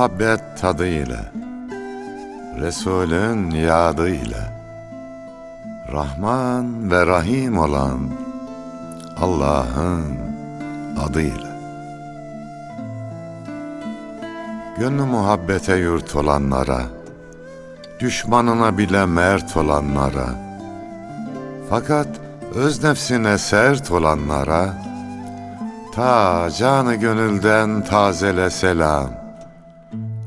Muhabbet tadıyla, Resulün yadıyla, Rahman ve Rahim olan Allah'ın adıyla. Gönlü muhabbete yurt olanlara, düşmanına bile mert olanlara, fakat öz nefsine sert olanlara, ta canı gönülden tazele selam,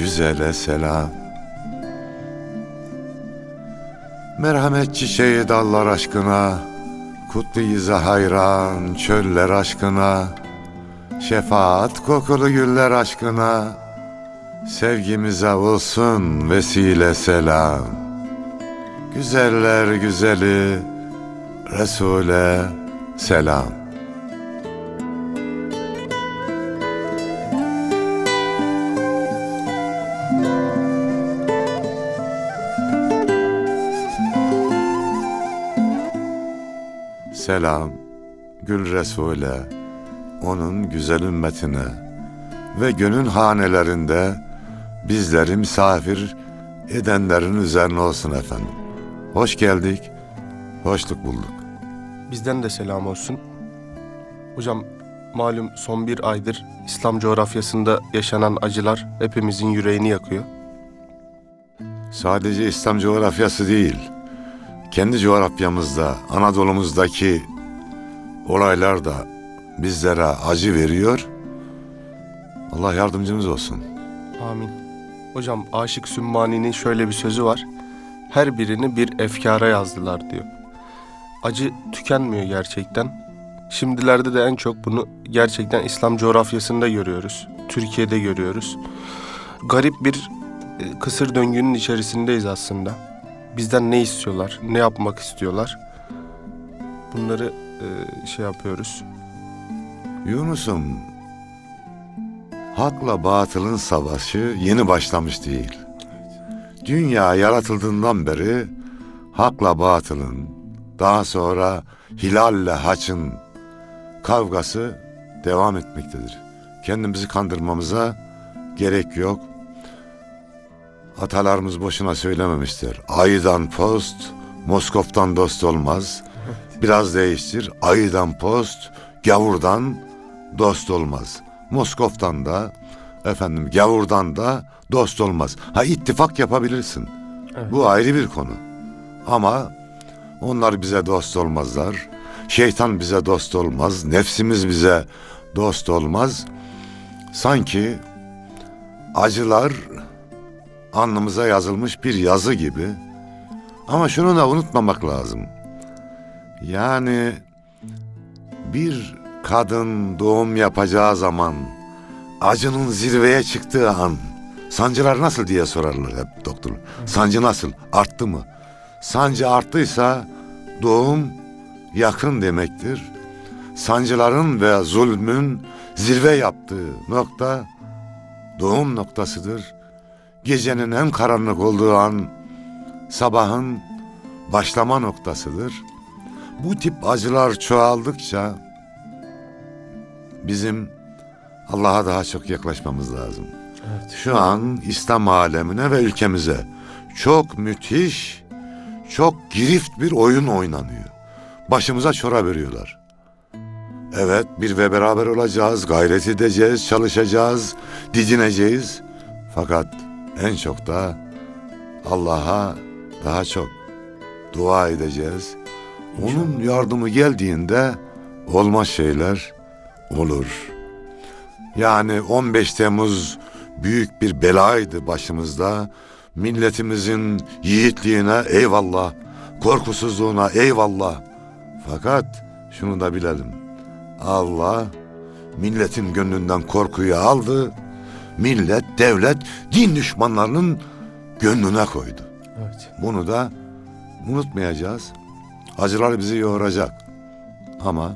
güzele selam. Merhamet çiçeği dallar aşkına, Kutlu hayran çöller aşkına, Şefaat kokulu güller aşkına, Sevgimize olsun vesile selam. Güzeller güzeli Resul'e selam. Selam Gül Resul'e, onun güzel ümmetine ve gönül hanelerinde bizleri misafir edenlerin üzerine olsun efendim. Hoş geldik, hoşluk bulduk. Bizden de selam olsun. Hocam malum son bir aydır İslam coğrafyasında yaşanan acılar hepimizin yüreğini yakıyor. Sadece İslam coğrafyası değil, kendi coğrafyamızda, Anadolu'muzdaki olaylar da bizlere acı veriyor. Allah yardımcımız olsun. Amin. Hocam Aşık Sümmani'nin şöyle bir sözü var. Her birini bir efkara yazdılar diyor. Acı tükenmiyor gerçekten. Şimdilerde de en çok bunu gerçekten İslam coğrafyasında görüyoruz. Türkiye'de görüyoruz. Garip bir e, kısır döngünün içerisindeyiz aslında. Bizden ne istiyorlar, ne yapmak istiyorlar? Bunları e, şey yapıyoruz. Yunus'um, hakla batılın savaşı yeni başlamış değil. Dünya yaratıldığından beri hakla batılın, daha sonra hilalle haçın kavgası devam etmektedir. Kendimizi kandırmamıza gerek yok. Atalarımız boşuna söylememiştir. Aydan post, Moskov'dan dost olmaz. Biraz değiştir. Aydan post, gavurdan dost olmaz. Moskov'dan da efendim gavurdan da dost olmaz. Ha ittifak yapabilirsin. Evet. Bu ayrı bir konu. Ama onlar bize dost olmazlar. Şeytan bize dost olmaz. Nefsimiz bize dost olmaz. Sanki acılar alnımıza yazılmış bir yazı gibi. Ama şunu da unutmamak lazım. Yani bir kadın doğum yapacağı zaman acının zirveye çıktığı an sancılar nasıl diye sorarlar hep doktor. Sancı nasıl? Arttı mı? Sancı arttıysa doğum yakın demektir. Sancıların ve zulmün zirve yaptığı nokta doğum noktasıdır. Gecenin en karanlık olduğu an sabahın başlama noktasıdır. Bu tip acılar çoğaldıkça bizim Allah'a daha çok yaklaşmamız lazım. Evet. Şu an İslam alemine ve ülkemize çok müthiş, çok girift bir oyun oynanıyor. Başımıza çora veriyorlar. Evet bir ve beraber olacağız, gayret edeceğiz, çalışacağız, didineceğiz. Fakat en çok da Allah'a daha çok dua edeceğiz. Onun yardımı geldiğinde olmaz şeyler olur. Yani 15 Temmuz büyük bir belaydı başımızda. Milletimizin yiğitliğine eyvallah, korkusuzluğuna eyvallah. Fakat şunu da bilelim. Allah milletin gönlünden korkuyu aldı. Millet, devlet, din düşmanlarının gönlüne koydu. Evet. Bunu da unutmayacağız. Acılar bizi yoğuracak. Ama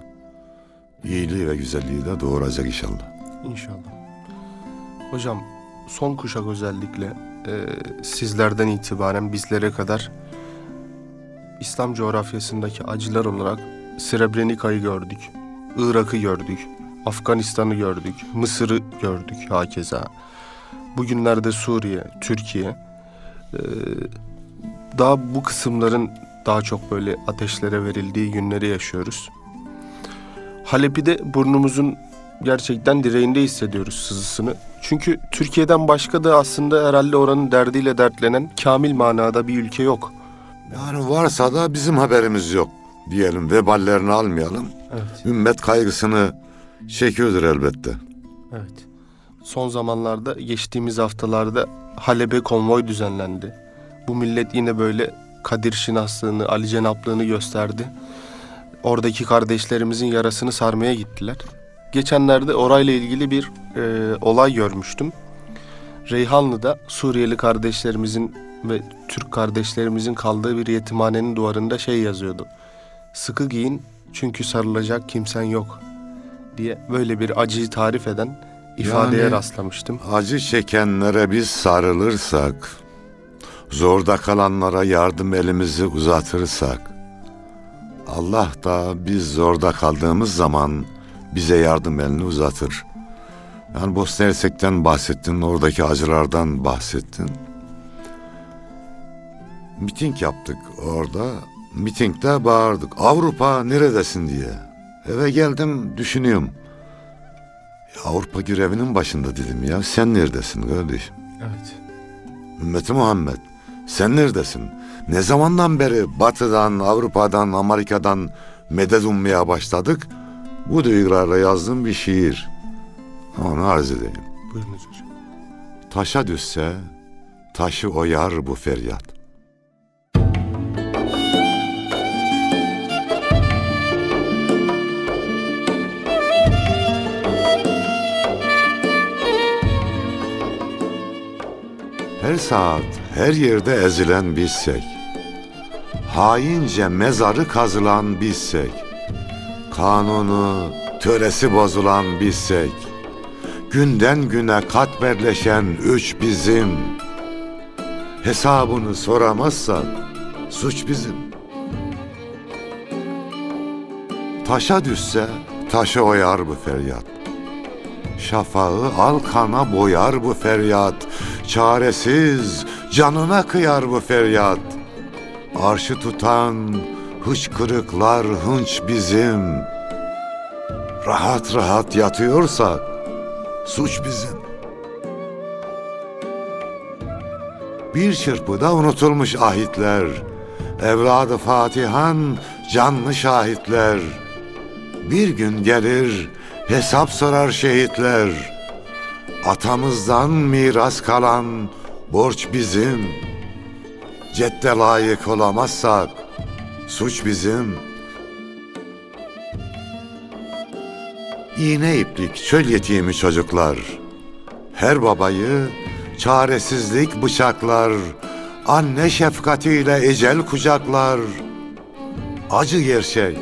iyiliği ve güzelliği de doğuracak inşallah. İnşallah. Hocam son kuşak özellikle e, sizlerden itibaren bizlere kadar İslam coğrafyasındaki acılar olarak Srebrenica'yı gördük, Irak'ı gördük, Afganistan'ı gördük, Mısır'ı gördük hakeza. Bugünlerde Suriye, Türkiye. daha bu kısımların daha çok böyle ateşlere verildiği günleri yaşıyoruz. Halep'i de burnumuzun gerçekten direğinde hissediyoruz sızısını. Çünkü Türkiye'den başka da aslında herhalde oranın derdiyle dertlenen kamil manada bir ülke yok. Yani varsa da bizim haberimiz yok diyelim. Veballerini almayalım. Evet. Ümmet kaygısını çekiyordur elbette. Evet. Son zamanlarda geçtiğimiz haftalarda Halep'e konvoy düzenlendi. Bu millet yine böyle Kadir Şinaslığını, Ali Cenaplığını gösterdi. Oradaki kardeşlerimizin yarasını sarmaya gittiler. Geçenlerde orayla ilgili bir e, olay görmüştüm. Reyhanlı'da Suriyeli kardeşlerimizin ve Türk kardeşlerimizin kaldığı bir yetimhanenin duvarında şey yazıyordu. Sıkı giyin çünkü sarılacak kimsen yok diye böyle bir acıyı tarif eden ifadeye Yani- rastlamıştım. Acı çekenlere biz sarılırsak, zorda kalanlara yardım elimizi uzatırsak, Allah da biz zorda kaldığımız zaman bize yardım elini uzatır. Yani Bosna Hersek'ten bahsettin, oradaki acılardan bahsettin. Miting yaptık orada. Mitingde bağırdık. Avrupa neredesin diye. Eve geldim düşünüyorum. Avrupa görevinin başında dedim ya. Sen neredesin kardeşim? Evet. Ümmeti Muhammed. Sen neredesin? Ne zamandan beri Batı'dan, Avrupa'dan, Amerika'dan medet ummaya başladık? Bu duygularla yazdığım bir şiir. Onu arz edeyim. Buyurunuz hocam. Taşa düşse taşı oyar bu feryat. Saat, her yerde ezilen bizsek, haince mezarı kazılan bizsek, kanunu, töresi bozulan bizsek, günden güne katmerleşen üç bizim. Hesabını soramazsak suç bizim. Taşa düşse taşı oyar bu feryat. Şafağı al kana boyar bu feryat. Çaresiz canına kıyar bu feryat. Arşı tutan hıçkırıklar hınç bizim. Rahat rahat yatıyorsak suç bizim. Bir çırpıda unutulmuş ahitler, evladı Fatihan canlı şahitler. Bir gün gelir hesap sorar şehitler. Atamızdan miras kalan borç bizim. Cedde layık olamazsak suç bizim. İğne iplik çöl yetimi çocuklar. Her babayı çaresizlik bıçaklar. Anne şefkatiyle ecel kucaklar. Acı gerçek.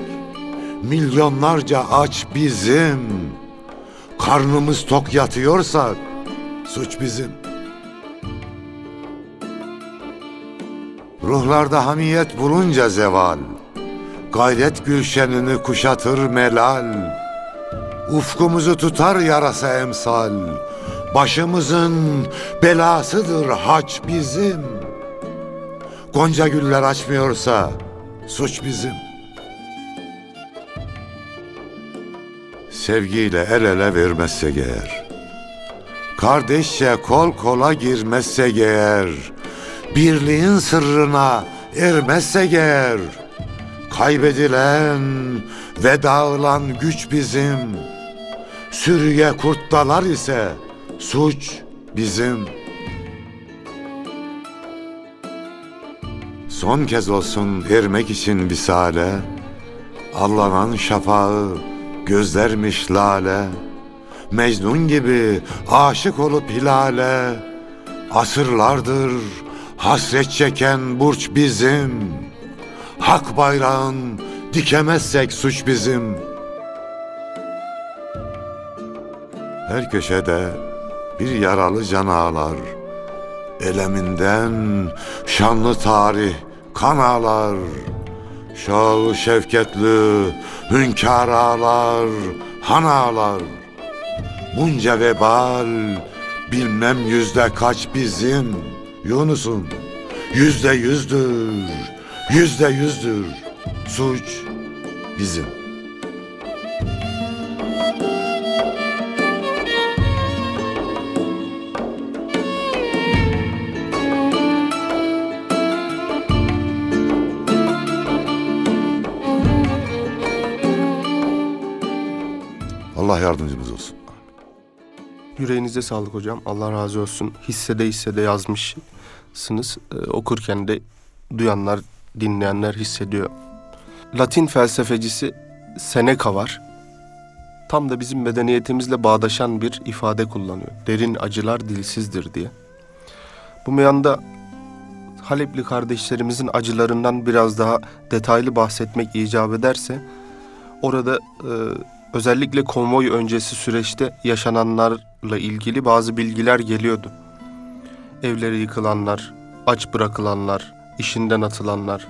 Milyonlarca aç bizim. Karnımız tok yatıyorsak suç bizim. Ruhlarda hamiyet bulunca zeval. Gayret gülşenini kuşatır melal. Ufkumuzu tutar yarasa emsal. Başımızın belasıdır haç bizim. Gonca güller açmıyorsa suç bizim. Sevgiyle el ele vermezsek eğer. Kardeşçe kol kola girmezsek eğer. Birliğin sırrına ermezsek eğer. Kaybedilen ve dağılan güç bizim. Sürüye kurtdalar ise suç bizim. Son kez olsun ermek için visale, Allanan şafağı gözlermiş lale, Mecnun gibi aşık olup hilale. Asırlardır hasret çeken burç bizim. Hak bayrağın dikemezsek suç bizim. Her köşede bir yaralı can ağlar. Eleminden şanlı tarih kan ağlar Şağı şevketli hünkâr ağlar Han ağlar Bunca vebal bilmem yüzde kaç bizim Yunus'un yüzde yüzdür Yüzde yüzdür. Suç bizim Yüreğinize sağlık hocam. Allah razı olsun. Hissede hissede yazmışsınız. Ee, okurken de duyanlar, dinleyenler hissediyor. Latin felsefecisi Seneca var. Tam da bizim medeniyetimizle bağdaşan bir ifade kullanıyor. Derin acılar dilsizdir diye. Bu meyanda Halepli kardeşlerimizin acılarından biraz daha detaylı bahsetmek icap ederse orada e, özellikle konvoy öncesi süreçte yaşananlarla ilgili bazı bilgiler geliyordu. Evleri yıkılanlar, aç bırakılanlar, işinden atılanlar,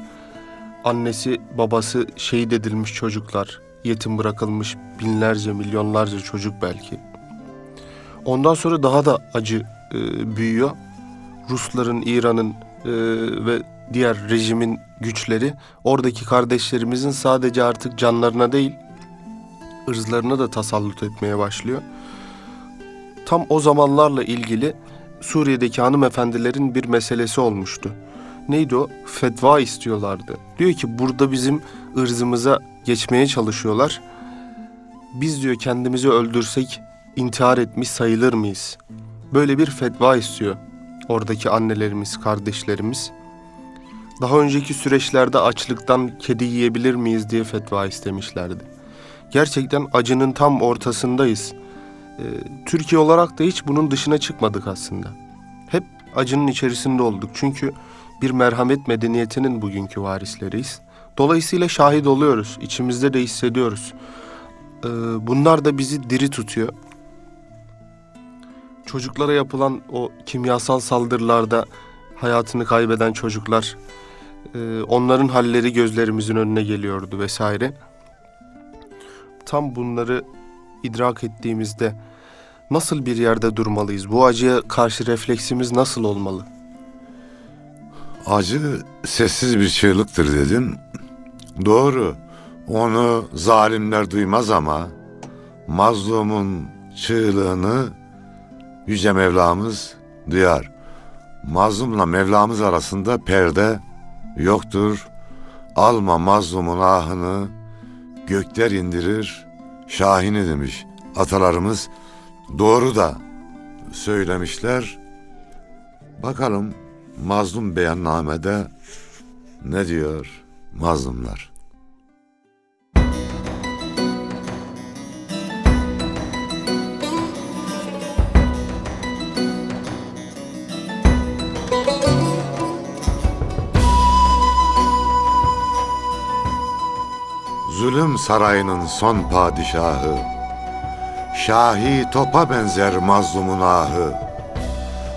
annesi babası şehit edilmiş çocuklar, yetim bırakılmış binlerce milyonlarca çocuk belki. Ondan sonra daha da acı e, büyüyor. Rusların, İran'ın e, ve diğer rejimin güçleri oradaki kardeşlerimizin sadece artık canlarına değil ırzlarına da tasallut etmeye başlıyor. Tam o zamanlarla ilgili Suriye'deki hanımefendilerin bir meselesi olmuştu. Neydi o? Fetva istiyorlardı. Diyor ki burada bizim ırzımıza geçmeye çalışıyorlar. Biz diyor kendimizi öldürsek intihar etmiş sayılır mıyız? Böyle bir fetva istiyor oradaki annelerimiz, kardeşlerimiz. Daha önceki süreçlerde açlıktan kedi yiyebilir miyiz diye fetva istemişlerdi gerçekten acının tam ortasındayız. Ee, Türkiye olarak da hiç bunun dışına çıkmadık aslında. Hep acının içerisinde olduk. Çünkü bir merhamet medeniyetinin bugünkü varisleriyiz. Dolayısıyla şahit oluyoruz. içimizde de hissediyoruz. Ee, bunlar da bizi diri tutuyor. Çocuklara yapılan o kimyasal saldırılarda hayatını kaybeden çocuklar, e, onların halleri gözlerimizin önüne geliyordu vesaire tam bunları idrak ettiğimizde nasıl bir yerde durmalıyız? Bu acıya karşı refleksimiz nasıl olmalı? Acı sessiz bir çığlıktır dedin. Doğru. Onu zalimler duymaz ama mazlumun çığlığını Yüce Mevlamız duyar. Mazlumla Mevlamız arasında perde yoktur. Alma mazlumun ahını, gökler indirir Şahini demiş atalarımız doğru da söylemişler. Bakalım mazlum beyannamede ne diyor mazlumlar? Zulüm sarayının son padişahı. Şahi topa benzer mazlumun ahı.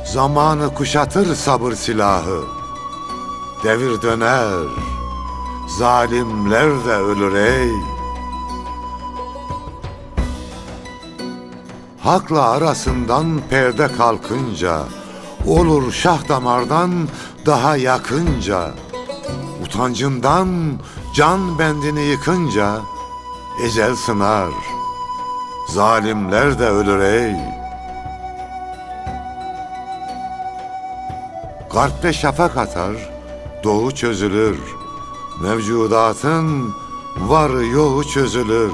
Zamanı kuşatır sabır silahı. Devir döner Zalimler de ölür ey. Hakla arasından perde kalkınca Olur şah damardan daha yakınca. Utancından Can bendini yıkınca ecel sınar. Zalimler de ölür ey. Garpte şafak atar, doğu çözülür. Mevcudatın varı yoğu çözülür.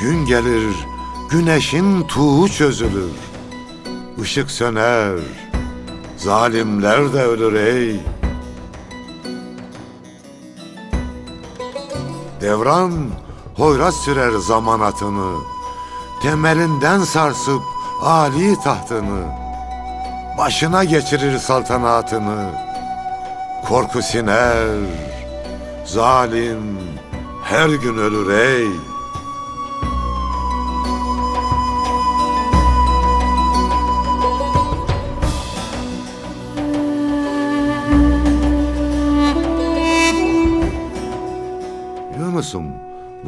Gün gelir, güneşin tuğu çözülür. Işık söner, zalimler de ölür ey.'' Devran hoyrat sürer zaman atını. temelinden sarsıp Ali tahtını, başına geçirir saltanatını. Korku siner, zalim her gün ölür ey.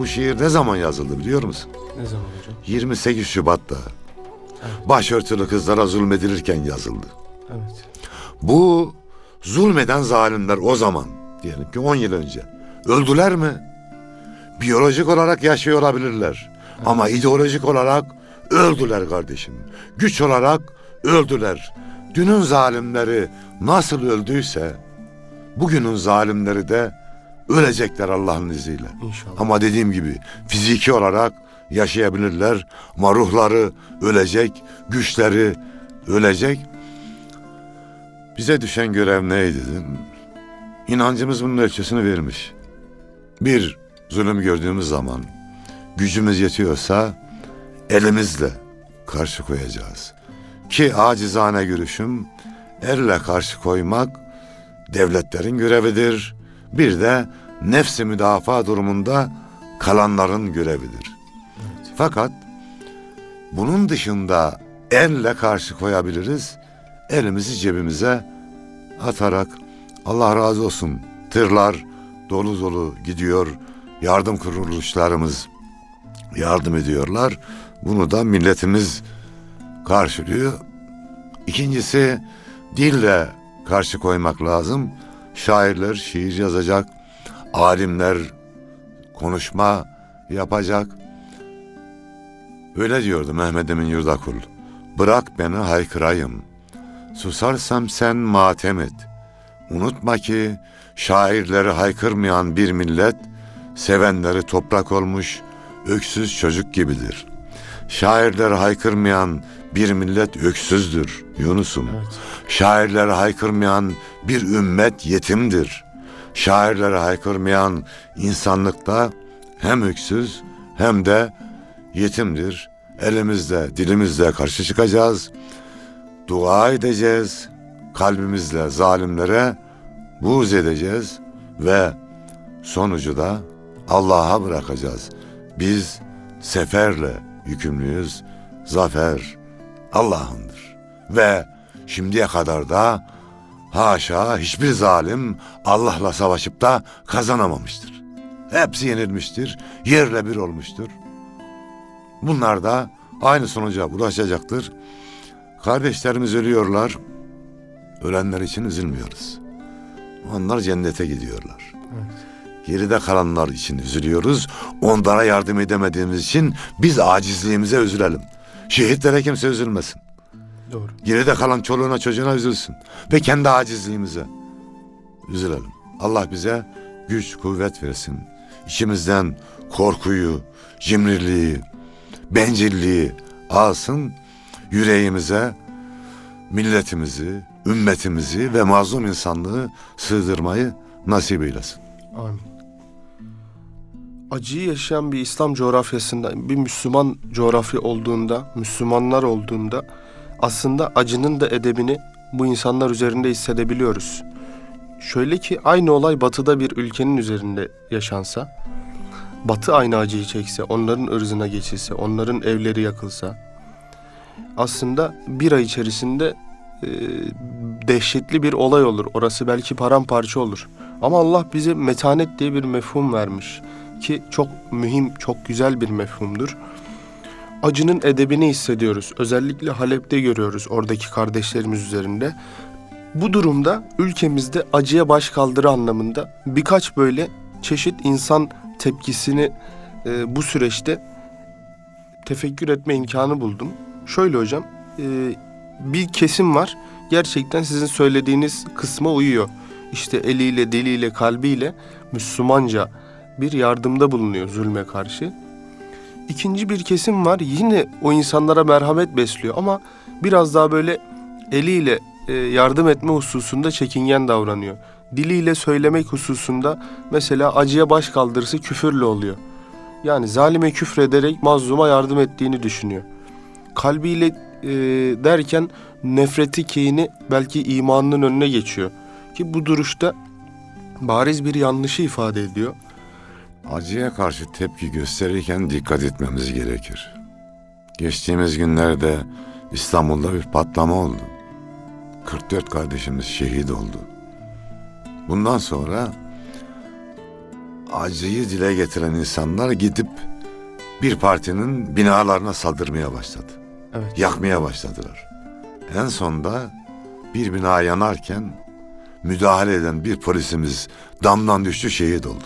Bu şiir ne zaman yazıldı biliyor musun? Ne zaman hocam? 28 Şubat'ta başörtülü kızlara zulmedilirken yazıldı. Evet. Bu zulmeden zalimler o zaman diyelim ki 10 yıl önce öldüler mi? Biyolojik olarak yaşıyor olabilirler. Ama ideolojik olarak öldüler kardeşim. Güç olarak öldüler. Dünün zalimleri nasıl öldüyse bugünün zalimleri de ölecekler Allah'ın izniyle. İnşallah. Ama dediğim gibi fiziki olarak yaşayabilirler ama ruhları ölecek, güçleri ölecek. Bize düşen görev neydi? İnancımız bunun ölçüsünü vermiş. Bir, zulüm gördüğümüz zaman gücümüz yetiyorsa elimizle karşı koyacağız. Ki acizane görüşüm elle karşı koymak devletlerin görevidir. Bir de nefsi müdafaa durumunda kalanların görevidir. Fakat bunun dışında elle karşı koyabiliriz. Elimizi cebimize atarak Allah razı olsun tırlar dolu dolu gidiyor. Yardım kuruluşlarımız yardım ediyorlar. Bunu da milletimiz karşılıyor. İkincisi dille karşı koymak lazım. Şairler şiir yazacak, alimler konuşma yapacak. Öyle diyordu Mehmet Emin Yurdakul. Bırak beni haykırayım. Susarsam sen matem et. Unutma ki şairleri haykırmayan bir millet, sevenleri toprak olmuş öksüz çocuk gibidir. Şairleri haykırmayan bir millet öksüzdür Yunus'um. Evet. Şairleri haykırmayan bir ümmet yetimdir. Şairleri haykırmayan insanlıkta hem öksüz hem de yetimdir. Elimizle, dilimizle karşı çıkacağız. Dua edeceğiz. Kalbimizle zalimlere buğz edeceğiz ve sonucu da Allah'a bırakacağız. Biz seferle yükümlüyüz. Zafer Allah'ındır. Ve şimdiye kadar da haşa hiçbir zalim Allah'la savaşıp da kazanamamıştır. Hepsi yenilmiştir, yerle bir olmuştur. Bunlar da aynı sonuca ulaşacaktır. Kardeşlerimiz ölüyorlar. Ölenler için üzülmüyoruz. Onlar cennete gidiyorlar. Geride kalanlar için üzülüyoruz. Onlara yardım edemediğimiz için biz acizliğimize üzülelim. Şehitlere kimse üzülmesin. Doğru. Geride kalan çoluğuna çocuğuna üzülsün. Ve kendi acizliğimize üzülelim. Allah bize güç, kuvvet versin. İçimizden korkuyu, cimriliği, bencilliği alsın. Yüreğimize milletimizi, ümmetimizi ve mazlum insanlığı sığdırmayı nasip eylesin. Amin. Acıyı yaşayan bir İslam coğrafyasında, bir Müslüman coğrafya olduğunda, Müslümanlar olduğunda aslında acının da edebini bu insanlar üzerinde hissedebiliyoruz. Şöyle ki aynı olay batıda bir ülkenin üzerinde yaşansa, batı aynı acıyı çekse, onların ırzına geçilse, onların evleri yakılsa, aslında bir ay içerisinde e, dehşetli bir olay olur. Orası belki paramparça olur. Ama Allah bize metanet diye bir mefhum vermiş ki çok mühim, çok güzel bir mefhumdur. Acının edebini hissediyoruz. Özellikle Halep'te görüyoruz oradaki kardeşlerimiz üzerinde. Bu durumda ülkemizde acıya baş kaldırı anlamında birkaç böyle çeşit insan tepkisini e, bu süreçte tefekkür etme imkanı buldum. Şöyle hocam, e, bir kesim var. Gerçekten sizin söylediğiniz kısma uyuyor. İşte eliyle, diliyle, kalbiyle Müslümanca bir yardımda bulunuyor zulme karşı. İkinci bir kesim var. Yine o insanlara merhamet besliyor ama biraz daha böyle eliyle e, yardım etme hususunda çekingen davranıyor. Diliyle söylemek hususunda mesela acıya baş kaldırısı küfürle oluyor. Yani zalime küfrederek mazluma yardım ettiğini düşünüyor. Kalbiyle e, derken nefreti, kini belki imanının önüne geçiyor. Ki bu duruşta bariz bir yanlışı ifade ediyor. Acıya karşı tepki gösterirken dikkat etmemiz gerekir. Geçtiğimiz günlerde İstanbul'da bir patlama oldu. 44 kardeşimiz şehit oldu. Bundan sonra acıyı dile getiren insanlar gidip bir partinin binalarına saldırmaya başladı. Evet. Yakmaya başladılar. En sonda bir bina yanarken müdahale eden bir polisimiz damdan düştü şehit oldu.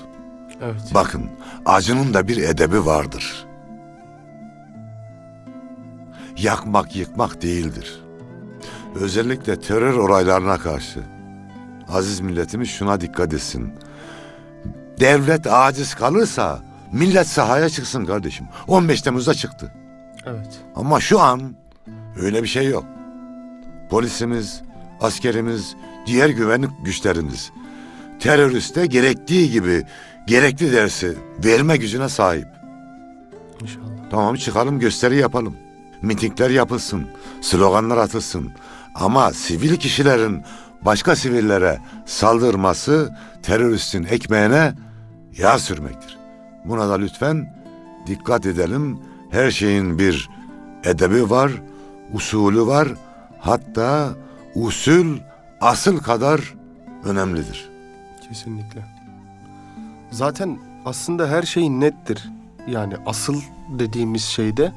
Evet. Bakın acının da bir edebi vardır. Yakmak yıkmak değildir. Özellikle terör olaylarına karşı aziz milletimiz şuna dikkat etsin. Devlet aciz kalırsa millet sahaya çıksın kardeşim. 15 Temmuz'da çıktı. Evet. Ama şu an öyle bir şey yok. Polisimiz, askerimiz, diğer güvenlik güçlerimiz teröriste gerektiği gibi gerekli dersi verme gücüne sahip. İnşallah. Tamam çıkalım gösteri yapalım. Mitingler yapılsın, sloganlar atılsın. Ama sivil kişilerin başka sivillere saldırması teröristin ekmeğine yağ sürmektir. Buna da lütfen dikkat edelim. Her şeyin bir edebi var, usulü var. Hatta usul asıl kadar önemlidir. Kesinlikle. Zaten aslında her şey nettir. Yani asıl dediğimiz şeyde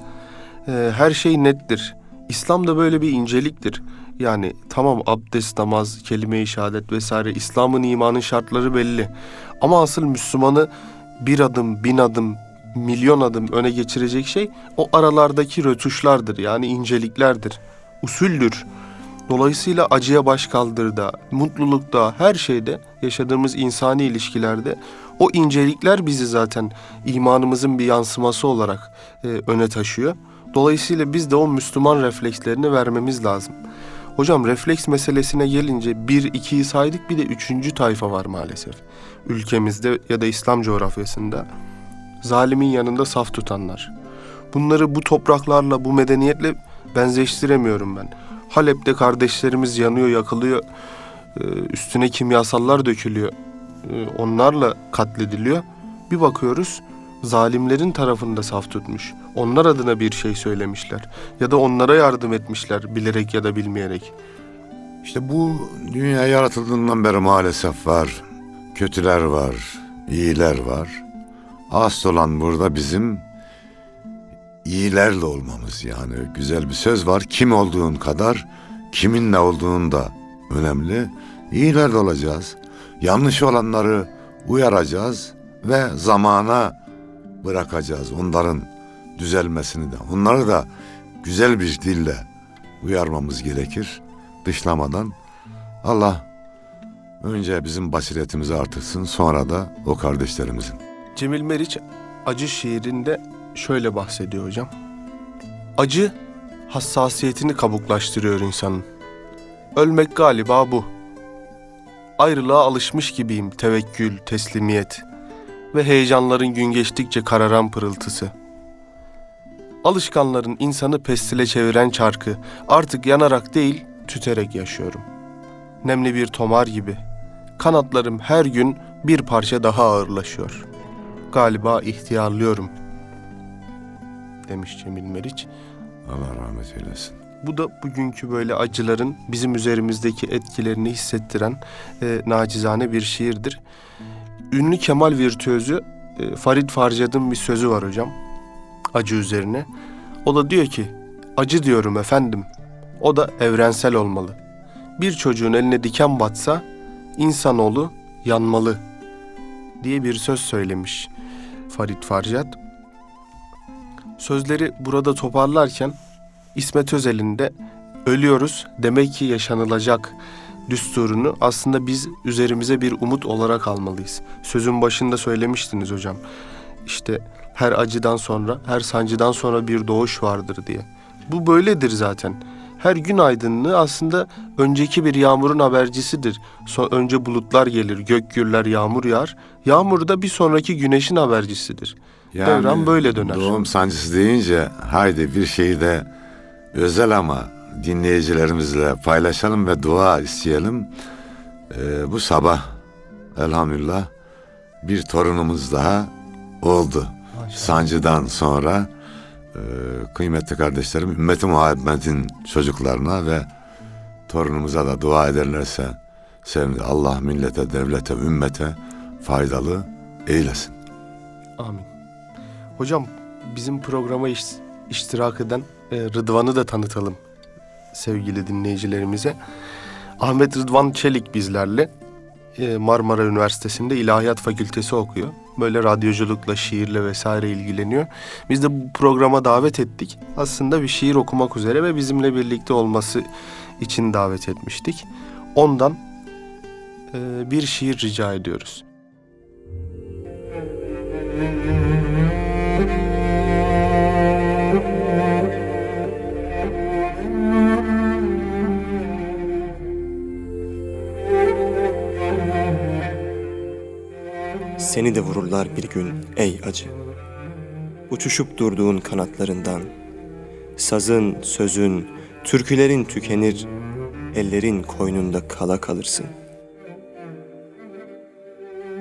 e, her şey nettir. İslam da böyle bir inceliktir. Yani tamam abdest, namaz, kelime-i şehadet vesaire İslam'ın imanın şartları belli. Ama asıl Müslümanı bir adım, bin adım, milyon adım öne geçirecek şey o aralardaki rötuşlardır. Yani inceliklerdir. Usuldür. Dolayısıyla acıya baş kaldırda, mutlulukta, her şeyde, yaşadığımız insani ilişkilerde o incelikler bizi zaten imanımızın bir yansıması olarak e, öne taşıyor. Dolayısıyla biz de o Müslüman reflekslerini vermemiz lazım. Hocam refleks meselesine gelince bir, ikiyi saydık bir de üçüncü tayfa var maalesef. Ülkemizde ya da İslam coğrafyasında zalimin yanında saf tutanlar. Bunları bu topraklarla, bu medeniyetle benzeştiremiyorum ben. Halep'te kardeşlerimiz yanıyor, yakılıyor. Ee, Üstüne kimyasallar dökülüyor. Ee, Onlarla katlediliyor. Bir bakıyoruz zalimlerin tarafında saf tutmuş. Onlar adına bir şey söylemişler. Ya da onlara yardım etmişler bilerek ya da bilmeyerek. İşte bu dünya yaratıldığından beri maalesef var. Kötüler var, iyiler var. Asıl olan burada bizim iyilerle olmamız yani. Güzel bir söz var. Kim olduğun kadar kiminle olduğun da önemli. İyilerle olacağız. Yanlış olanları uyaracağız ve zamana bırakacağız onların düzelmesini de. Onları da güzel bir dille uyarmamız gerekir dışlamadan. Allah önce bizim basiretimizi artırsın sonra da o kardeşlerimizin. Cemil Meriç acı şiirinde şöyle bahsediyor hocam. Acı hassasiyetini kabuklaştırıyor insanın. Ölmek galiba bu. Ayrılığa alışmış gibiyim tevekkül, teslimiyet ve heyecanların gün geçtikçe kararan pırıltısı. Alışkanların insanı pestile çeviren çarkı artık yanarak değil tüterek yaşıyorum. Nemli bir tomar gibi. Kanatlarım her gün bir parça daha ağırlaşıyor. Galiba ihtiyarlıyorum demiş Cemil Meriç. Allah rahmet eylesin. Bu da bugünkü böyle acıların bizim üzerimizdeki etkilerini hissettiren e, nacizane bir şiirdir. Ünlü Kemal virtüözü e, Farid Farjad'ın bir sözü var hocam. Acı üzerine. O da diyor ki, acı diyorum efendim. O da evrensel olmalı. Bir çocuğun eline diken batsa, insanoğlu yanmalı diye bir söz söylemiş Farid Farjad. Sözleri burada toparlarken İsmet Özel'in de ölüyoruz demek ki yaşanılacak düsturunu aslında biz üzerimize bir umut olarak almalıyız. Sözün başında söylemiştiniz hocam. İşte her acıdan sonra, her sancıdan sonra bir doğuş vardır diye. Bu böyledir zaten. Her gün aydınlığı aslında önceki bir yağmurun habercisidir. Son, önce bulutlar gelir, gök gürler, yağmur yağar. Yağmur da bir sonraki güneşin habercisidir. Devran böyle döner. Doğum sancısı deyince haydi bir şeyi de özel ama dinleyicilerimizle paylaşalım ve dua isteyelim. Ee, bu sabah elhamdülillah bir torunumuz daha oldu. Maşallah. Sancıdan sonra e, kıymetli kardeşlerim ümmeti Muhammed'in çocuklarına ve torunumuza da dua ederlerse sevinirim. Allah millete, devlete, ümmete faydalı eylesin. Amin. Hocam bizim programa iş- iştirak eden e, Rıdvan'ı da tanıtalım sevgili dinleyicilerimize. Ahmet Rıdvan Çelik bizlerle e, Marmara Üniversitesi'nde İlahiyat Fakültesi okuyor. Böyle radyoculukla, şiirle vesaire ilgileniyor. Biz de bu programa davet ettik. Aslında bir şiir okumak üzere ve bizimle birlikte olması için davet etmiştik. Ondan e, bir şiir rica ediyoruz. Seni de vururlar bir gün ey acı. Uçuşup durduğun kanatlarından. Sazın, sözün, türkülerin tükenir, ellerin koynunda kala kalırsın.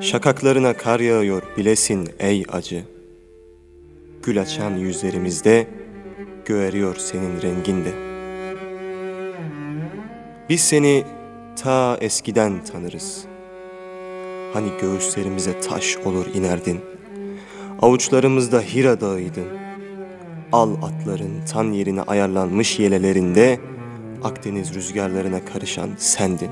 Şakaklarına kar yağıyor bilesin ey acı. Gül açan yüzlerimizde göğeriyor senin renginde. Biz seni ta eskiden tanırız.'' Hani göğüslerimize taş olur inerdin. Avuçlarımızda Hira dağıydın. Al atların tan yerine ayarlanmış yelelerinde Akdeniz rüzgarlarına karışan sendin.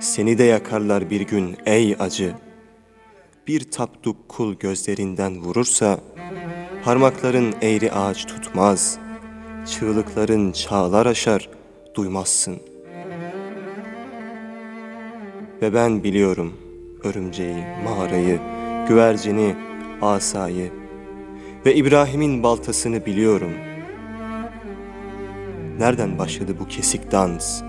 Seni de yakarlar bir gün ey acı. Bir tapduk kul gözlerinden vurursa Parmakların eğri ağaç tutmaz. Çığlıkların çağlar aşar duymazsın.'' Ve ben biliyorum örümceği, mağarayı, güvercini, asayı ve İbrahim'in baltasını biliyorum. Nereden başladı bu kesik dans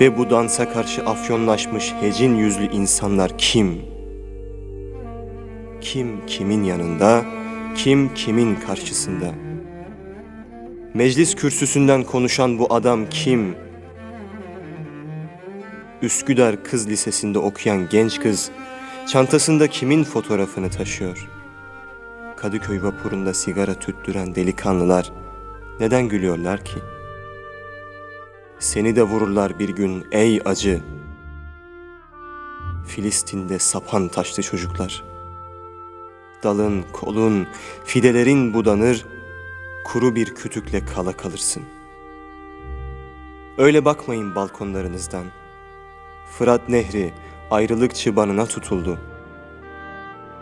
ve bu dansa karşı afyonlaşmış hecin yüzlü insanlar kim? Kim kimin yanında, kim kimin karşısında? Meclis kürsüsünden konuşan bu adam kim? Üsküdar Kız Lisesi'nde okuyan genç kız çantasında kimin fotoğrafını taşıyor? Kadıköy vapurunda sigara tüttüren delikanlılar neden gülüyorlar ki? Seni de vururlar bir gün ey acı. Filistin'de sapan taşlı çocuklar. Dalın, kolun, fidelerin budanır, kuru bir kütükle kala kalırsın. Öyle bakmayın balkonlarınızdan. Fırat Nehri ayrılık çıbanına tutuldu.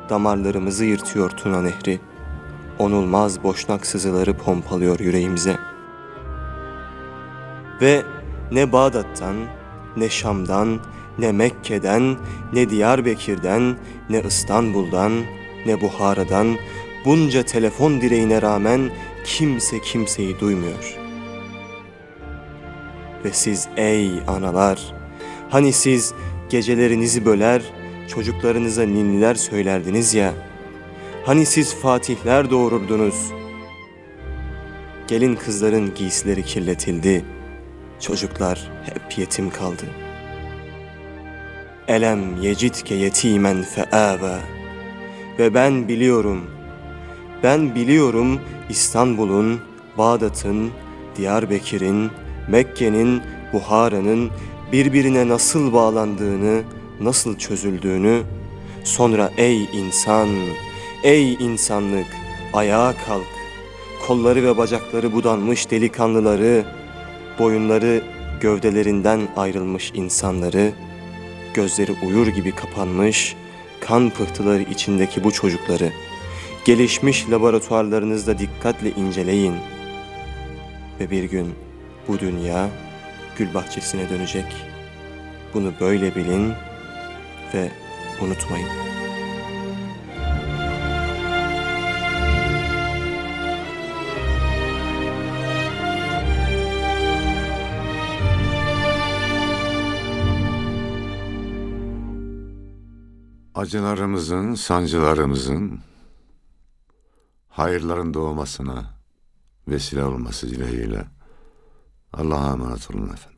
Damarlarımızı yırtıyor Tuna Nehri. Onulmaz boşnak sızıları pompalıyor yüreğimize. Ve ne Bağdat'tan, ne Şam'dan, ne Mekke'den, ne Diyarbakır'dan, ne İstanbul'dan, ne Buhara'dan bunca telefon direğine rağmen kimse kimseyi duymuyor. Ve siz ey analar, hani siz gecelerinizi böler, çocuklarınıza ninniler söylerdiniz ya, hani siz fatihler doğururdunuz. Gelin kızların giysileri kirletildi, çocuklar hep yetim kaldı. Elem yecitke yetimen feâve ve ben biliyorum, ben biliyorum İstanbul'un, Bağdat'ın, Diyarbakır'ın, Mekke'nin, Buhara'nın birbirine nasıl bağlandığını, nasıl çözüldüğünü, sonra ey insan, ey insanlık, ayağa kalk, kolları ve bacakları budanmış delikanlıları, boyunları gövdelerinden ayrılmış insanları, gözleri uyur gibi kapanmış, kan pıhtıları içindeki bu çocukları, gelişmiş laboratuvarlarınızda dikkatle inceleyin. Ve bir gün bu dünya gül bahçesine dönecek. Bunu böyle bilin ve unutmayın. acılarımızın, sancılarımızın hayırların doğmasına vesile olması dileğiyle Allah'a emanet olun efendim.